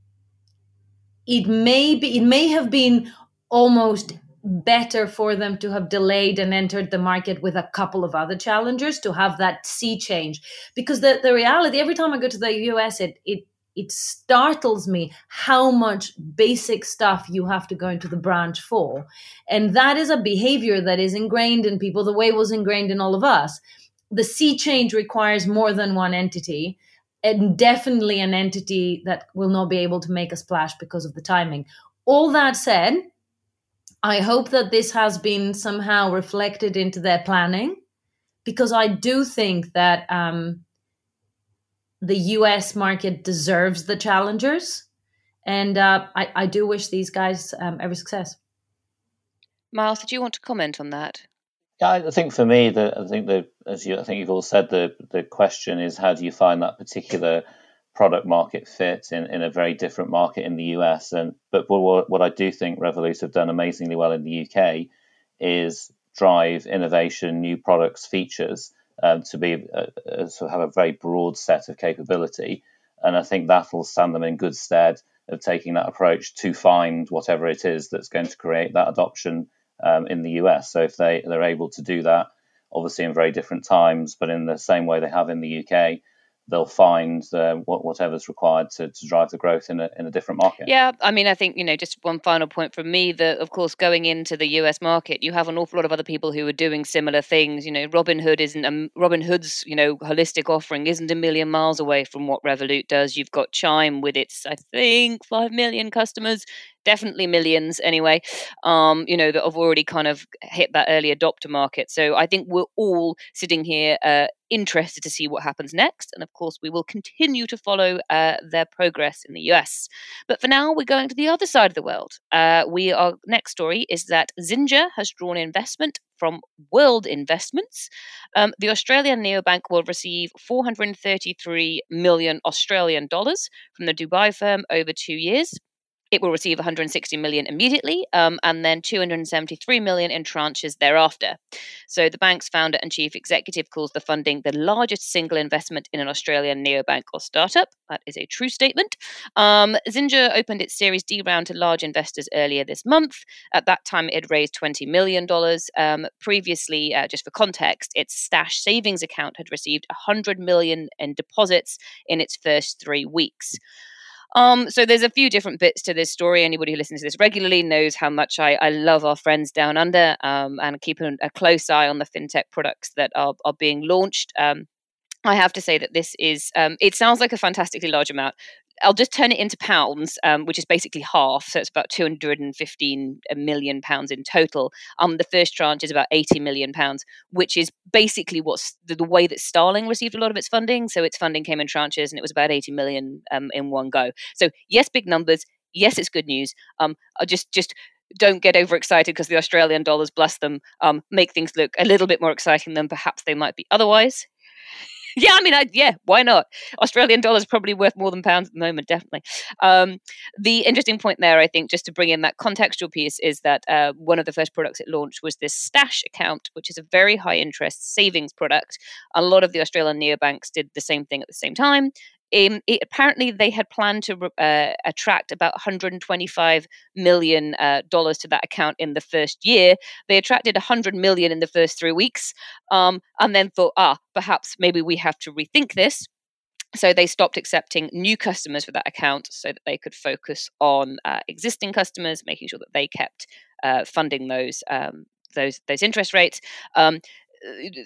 it may be, it may have been almost better for them to have delayed and entered the market with a couple of other challengers to have that sea change because the, the reality every time i go to the us it, it it startles me how much basic stuff you have to go into the branch for. And that is a behavior that is ingrained in people the way it was ingrained in all of us. The sea change requires more than one entity, and definitely an entity that will not be able to make a splash because of the timing. All that said, I hope that this has been somehow reflected into their planning because I do think that. Um, the US market deserves the challengers. And uh, I, I, do wish these guys um, every success. Miles, did you want to comment on that? Yeah, I think for me, the I think the as you I think you've all said, the the question is how do you find that particular product market fit in, in a very different market in the US? And but what, what I do think Revolut have done amazingly well in the UK is drive innovation, new products, features um, to be uh, uh, have a very broad set of capability, and I think that will stand them in good stead of taking that approach to find whatever it is that's going to create that adoption um, in the US. So if they they're able to do that, obviously in very different times, but in the same way they have in the UK, they'll find uh, whatever's required to, to drive the growth in a, in a different market. Yeah, I mean, I think, you know, just one final point from me that, of course, going into the US market, you have an awful lot of other people who are doing similar things. You know, Robinhood isn't, um, Robinhood's, you know, holistic offering isn't a million miles away from what Revolut does. You've got Chime with its, I think, 5 million customers definitely millions anyway, um, you know, that have already kind of hit that early adopter market. So I think we're all sitting here uh, interested to see what happens next. And of course, we will continue to follow uh, their progress in the US. But for now, we're going to the other side of the world. Uh, we our next story is that Xinja has drawn investment from World Investments. Um, the Australian neobank will receive 433 million Australian dollars from the Dubai firm over two years it will receive 160 million immediately um, and then 273 million in tranches thereafter. So the bank's founder and chief executive calls the funding the largest single investment in an Australian neobank or startup. That is a true statement. Um, Xinja opened its Series D round to large investors earlier this month. At that time, it had raised $20 million. Um, previously, uh, just for context, its stash savings account had received 100 million in deposits in its first three weeks. Um, so there's a few different bits to this story. Anybody who listens to this regularly knows how much I, I love our friends down under um, and keep a, a, close eye on the fintech products that are, are being launched. Um, I have to say that this is, um, it sounds like a fantastically large amount. I'll just turn it into pounds, um, which is basically half. So it's about 215 million pounds in total. Um, the first tranche is about 80 million pounds, which is basically what's the, the, way that Starling received a lot of its funding. So its funding came in tranches, and it was about 80 million um, in one go. So yes, big numbers. Yes, it's good news. Um, I just just don't get overexcited because the Australian dollars, bless them, um, make things look a little bit more exciting than perhaps they might be otherwise yeah, I mean, I, yeah, why not? Australian dollars probably worth more than pounds at the moment, definitely. Um, the interesting point there, I think, just to bring in that contextual piece, is that uh, one of the first products it launched was this Stash account, which is a very high interest savings product. A lot of the Australian neobanks did the same thing at the same time. Um, it, apparently, they had planned to uh, attract about 125 million uh, dollars to that account in the first year. They attracted 100 million in the first three weeks, um, and then thought, ah, perhaps maybe we have to rethink this. So they stopped accepting new customers for that account, so that they could focus on uh, existing customers, making sure that they kept uh, funding those um, those those interest rates. Um,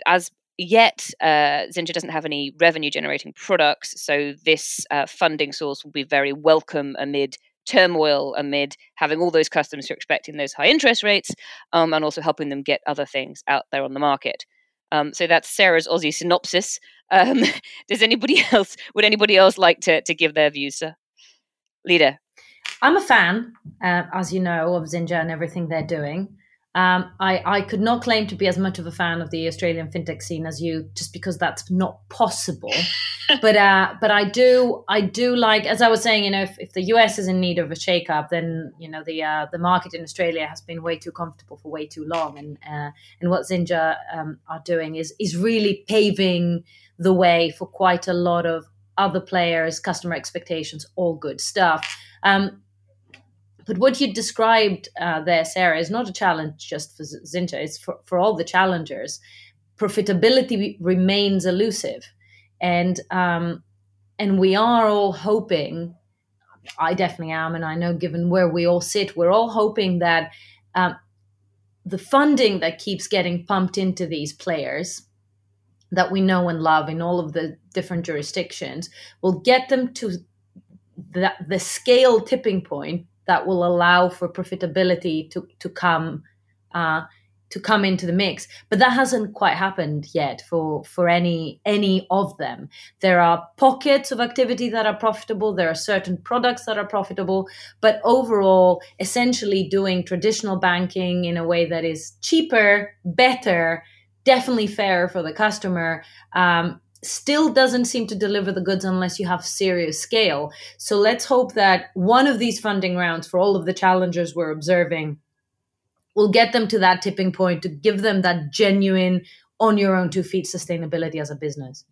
as yet uh, Xinja doesn't have any revenue generating products, so this uh, funding source will be very welcome amid turmoil, amid having all those customers who are expecting those high interest rates, um, and also helping them get other things out there on the market. Um, so that's Sarah's Aussie synopsis. Um, does anybody else? Would anybody else like to to give their views, sir? Leda. I'm a fan, uh, as you know, of Xinja and everything they're doing. Um, I, I could not claim to be as much of a fan of the Australian fintech scene as you, just because that's not possible. but uh, but I do I do like, as I was saying, you know, if, if the US is in need of a shakeup, then you know the uh, the market in Australia has been way too comfortable for way too long, and uh, and what Xinja um, are doing is is really paving the way for quite a lot of other players, customer expectations, all good stuff. Um, but what you described uh, there, Sarah, is not a challenge just for Xinja, it's for, for all the challengers. Profitability remains elusive. And, um, and we are all hoping, I definitely am, and I know given where we all sit, we're all hoping that um, the funding that keeps getting pumped into these players that we know and love in all of the different jurisdictions will get them to the, the scale tipping point that will allow for profitability to to come uh, to come into the mix. But that hasn't quite happened yet for for any any of them. There are pockets of activity that are profitable. There are certain products that are profitable, but overall, essentially doing traditional banking in a way that is cheaper, better, definitely fairer for the customer. Um, still doesn't seem to deliver the goods unless you have serious scale. So let's hope that one of these funding rounds for all of the challengers we're observing will get them to that tipping point to give them that genuine on your own two feet sustainability as a business.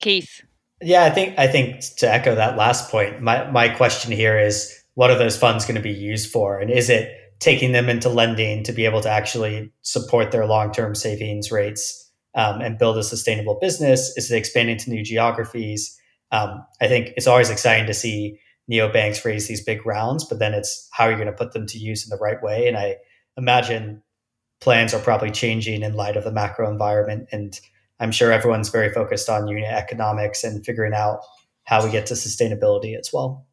Keith. Yeah, I think I think to echo that last point, my my question here is what are those funds going to be used for and is it taking them into lending to be able to actually support their long-term savings rates um, and build a sustainable business? Is it expanding to new geographies? Um, I think it's always exciting to see neobanks raise these big rounds, but then it's how are you going to put them to use in the right way? And I imagine plans are probably changing in light of the macro environment. And I'm sure everyone's very focused on unit economics and figuring out how we get to sustainability as well.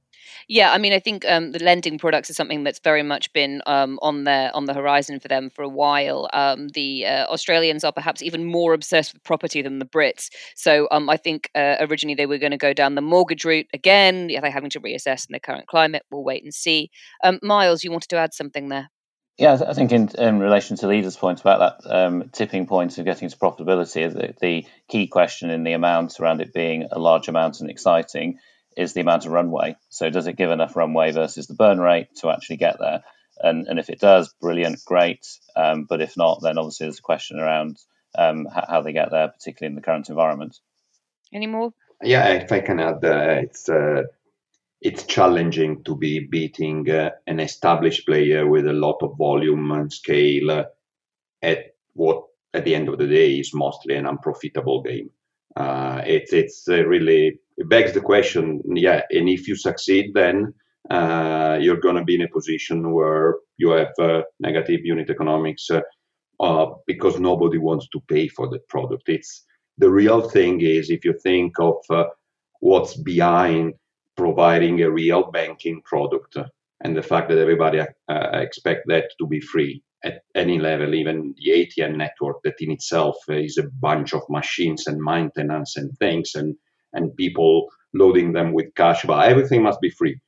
Yeah, I mean, I think um, the lending products is something that's very much been um, on the on the horizon for them for a while. Um, the uh, Australians are perhaps even more obsessed with property than the Brits. So um, I think uh, originally they were going to go down the mortgage route again. Are They're having to reassess in the current climate. We'll wait and see. Um, Miles, you wanted to add something there? Yeah, I think in, in relation to Leda's point about that um, tipping point of getting to profitability, the, the, key question in the amount around it being a large amount and exciting is the amount of runway. So does it give enough runway versus the burn rate to actually get there? And, and if it does, brilliant, great. Um, but if not, then obviously there's a question around um, how, how, they get there, particularly in the current environment. Any more? Yeah, if I can add, uh, it's uh, it's challenging to be beating uh, an established player with a lot of volume and scale at what at the end of the day is mostly an unprofitable game. Uh, it's it's uh, really it begs the question, yeah, and if you succeed, then uh, you're going to be in a position where you have uh, negative unit economics uh, uh, because nobody wants to pay for the product. It's the real thing is if you think of uh, what's behind providing a real banking product and the fact that everybody uh, expect that to be free at any level, even the ATM network that in itself is a bunch of machines and maintenance and things and and people loading them with cash. But everything must be free.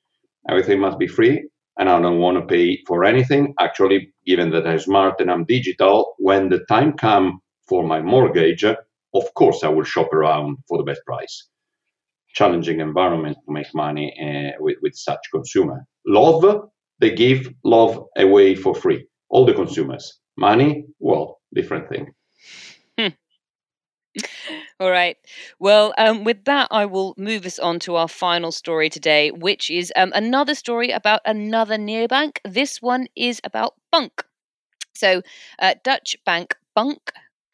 Everything must be free. And I don't want to pay for anything. Actually, given that I'm smart and I'm digital, when the time comes for my mortgage, of course I will shop around for the best price. Challenging environment to make money uh, with, with such consumer. Love, they give love away for free. All the consumers. Money, well, different thing. All right. Well, um, with that, I will move us on to our final story today, which is um, another story about another neobank. This one is about bunq. So, uh, Dutch bank bunq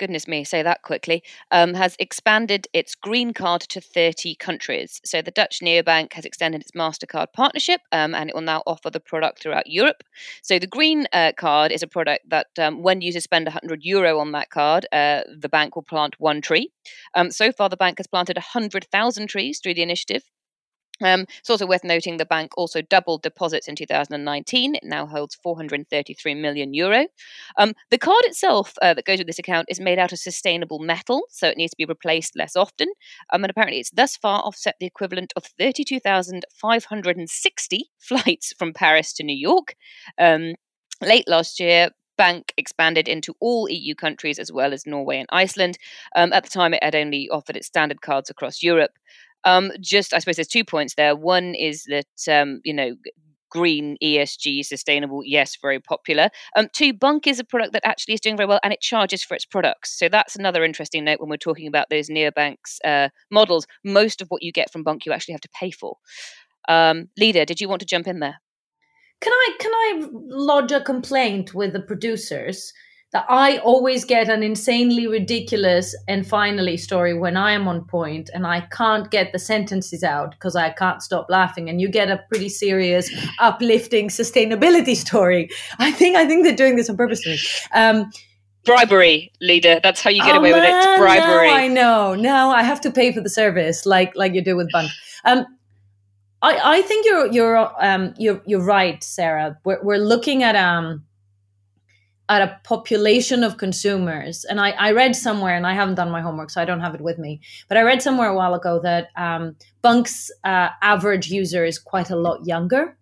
goodness me, say that quickly, um, has expanded its green card to 30 countries. So the Dutch neobank has extended its MasterCard partnership um, and it will now offer the product throughout Europe. So the green uh, card is a product that um, when users spend 100 euro on that card, uh, the bank will plant one tree. Um, so far, the bank has planted 100,000 trees through the initiative. Um, it's also worth noting the bank also doubled deposits in 2019. It now holds 433 million euro. Um, the card itself uh, that goes with this account is made out of sustainable metal, so it needs to be replaced less often. Um, and apparently, it's thus far offset the equivalent of 32,560 flights from Paris to New York. Um, late last year, bunq expanded into all EU countries as well as Norway and Iceland. Um, at the time, it had only offered its standard cards across Europe. Um, just, I suppose there's two points there. One is that, um, you know, green, ESG, sustainable, yes, very popular. Um, two, bunq is a product that actually is doing very well and it charges for its products. So that's another interesting note when we're talking about those neobanks uh, models. Most of what you get from bunq you actually have to pay for. Um, Leda, did you want to jump in there? Can I can I lodge a complaint with the producers? That I always get an insanely ridiculous and finally story when I am on point and I can't get the sentences out because I can't stop laughing. And you get a pretty serious uplifting sustainability story. I think I think they're doing this on purpose. Um, bribery Leda that's how you get oh, away man, with it. bribery. i know. Now i have to pay for the service like like you do with bunq um i i think you're you're um you're you're right sarah. We're, we're looking at um at a population of consumers. And I, I, read somewhere and i haven't done my homework so i don't have it with me but i read somewhere a while ago that um, bunq's uh, average user is quite a lot younger.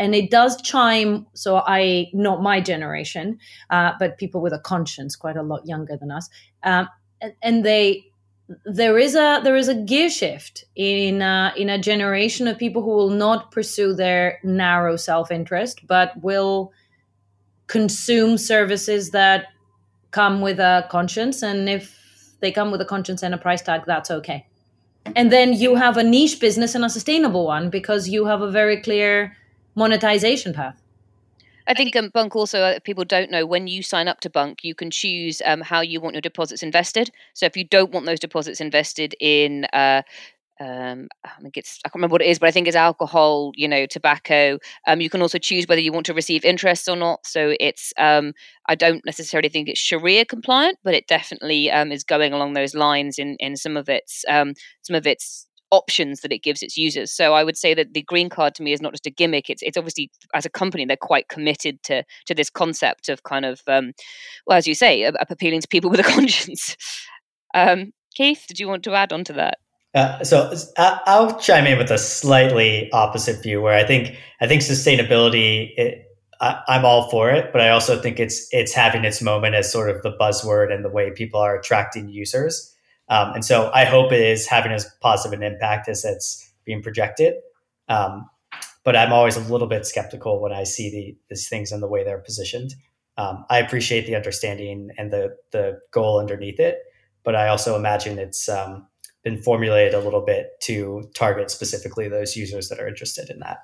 And it does chime so i not my generation uh, but people with a conscience quite a lot younger than us um, and, they there is a there is a gear shift in uh, in a generation of people who will not pursue their narrow self-interest but will consume services that come with a conscience and if they come with a conscience and a price tag that's okay and then you have a niche business and a sustainable one because you have a very clear monetization path I think um, bunq also, uh, people don't know when you sign up to bunq, you can choose um, how you want your deposits invested. So if you don't want those deposits invested in uh, um, I think it's I can't remember what it is, but I think it's alcohol, you know, tobacco. Um, you can also choose whether you want to receive interest or not. So it's um, I don't necessarily think it's Sharia compliant, but it definitely um, is going along those lines in in some of its um, some of its options that it gives its users. So I would say that the green card to me is not just a gimmick. It's it's obviously as a company they're quite committed to to this concept of kind of um, well, as you say, appealing to people with a conscience. Keith, did you want to add on to that? Uh, so I'll chime in with a slightly opposite view, where I think I think sustainability. It, I, am all for it, but I also think it's it's having its moment as sort of the buzzword and the way people are attracting users. Um, and so I hope it is having as positive an impact as it's being projected. Um, but I'm always a little bit skeptical when I see the, these things and the way they're positioned. Um, I appreciate the understanding and the the goal underneath it, but I also imagine it's um, been formulated a little bit to target specifically those users that are interested in that.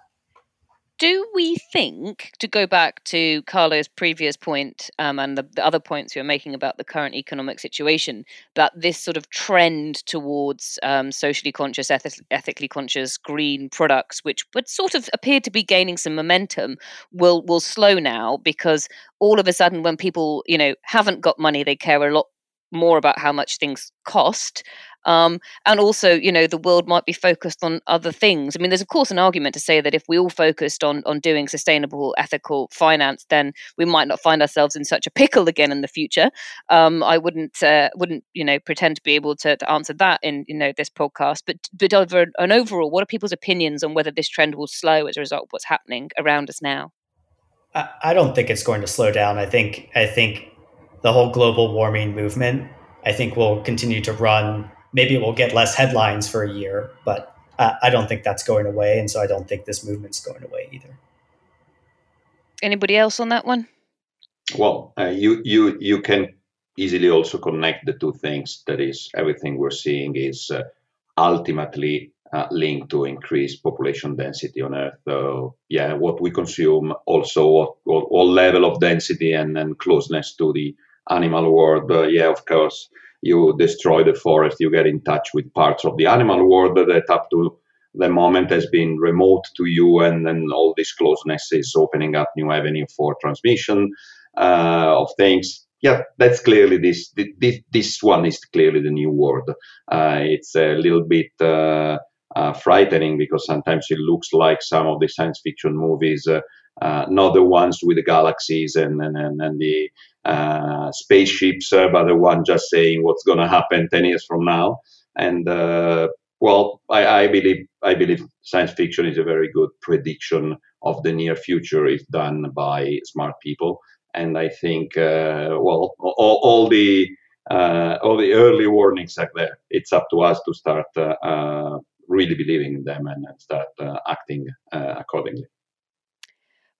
Do we think, to go back to Carlo's previous point um, and the, the, other points you were making about the current economic situation, that this sort of trend towards um, socially conscious, eth- ethically conscious green products, which would sort of appear to be gaining some momentum, will will slow now because all of a sudden, when people you know haven't got money, they care a lot more about how much things cost um, and also, you know, the world might be focused on other things. I mean, there's of course an argument to say that if we all focused on on doing sustainable, ethical finance, then we might not find ourselves in such a pickle again in the future. Um, I wouldn't uh, wouldn't you know pretend to be able to, to answer that in you know this podcast. But but over an overall, what are people's opinions on whether this trend will slow as a result of what's happening around us now? I, I don't think it's going to slow down. I think I think the whole global warming movement I think will continue to run maybe we'll get less headlines for a year, but uh, I don't think that's going away, and so I don't think this movement's going away either. Anybody else on that one? Well, uh, you you you can easily also connect the two things. That is, everything we're seeing is uh, ultimately uh, linked to increased population density on Earth. So, yeah, what we consume also what, what, what level of density and, and closeness to the animal world, uh, yeah, of course, you destroy the forest, you get in touch with parts of the animal world that up to the moment has been remote to you, and then all this closeness is opening up new avenue for transmission uh, of things. Yeah, that's clearly this, this. This one is clearly the new world. Uh, it's a little bit uh, uh frightening because sometimes it looks like some of the science fiction movies, uh, uh, not the ones with the galaxies and and, and, and the spaceships, but the one just saying what's going to happen ten years from now. And uh well, I, I, believe I believe science fiction is a very good prediction of the near future if done by smart people. And I think, uh, well, all, all the uh, all the early warnings are there. It's up to us to start uh, uh really believing in them and start uh, acting uh, accordingly.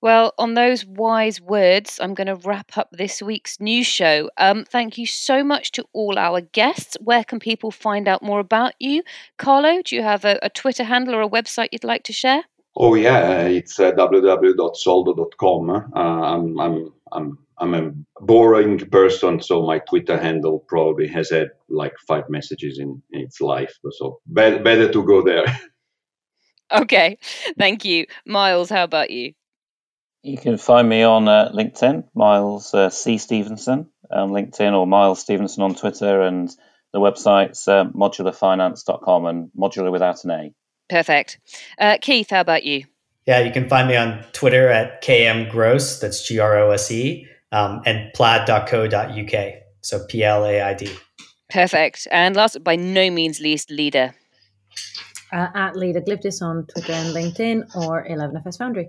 Well, on those wise words, I'm going to wrap up this week's news show. Um, thank you so much to all our guests. Where can people find out more about you? Carlo, do you have a, a Twitter handle or a website you'd like to share? Oh, yeah, it's uh, www.soldo.com. Uh, I'm, I'm, I'm, I'm a boring person, so my Twitter handle probably has had like five messages in, in its life. So better, better to go there. okay, thank you. Miles, how about you? You can find me on uh, LinkedIn, Miles uh, C. Stevenson on LinkedIn or Miles Stevenson on Twitter. And the website's uh, modulrfinance.com and modulr without an A. Perfect. Uh, Keith, how about you? Yeah, you can find me on Twitter at KM Grose, that's G R O S E, um, and plaid.co.uk. So P L A I D. Perfect. And last but by no means least, Leda. Uh, at Leda Glyptis on Twitter and LinkedIn or 11FS Foundry.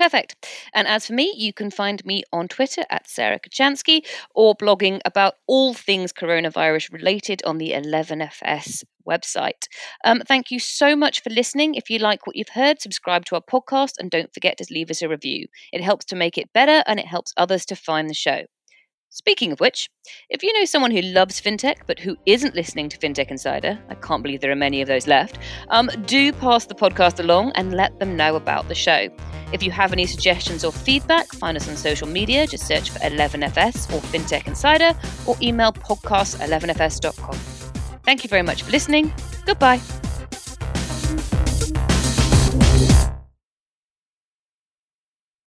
Perfect. And as for me, you can find me on Twitter at Sarah Kocianski or blogging about all things coronavirus related on the 11FS website. Um, thank you so much for listening. If you like what you've heard, subscribe to our podcast and don't forget to leave us a review. It helps to make it better and it helps others to find the show. Speaking of which, if you know someone who loves fintech but who isn't listening to Fintech Insider, I can't believe there are many of those left, um, do pass the podcast along and let them know about the show. If you have any suggestions or feedback, find us on social media. Just search for 11FS or Fintech Insider or email podcast11fs.com. Thank you very much for listening. Goodbye.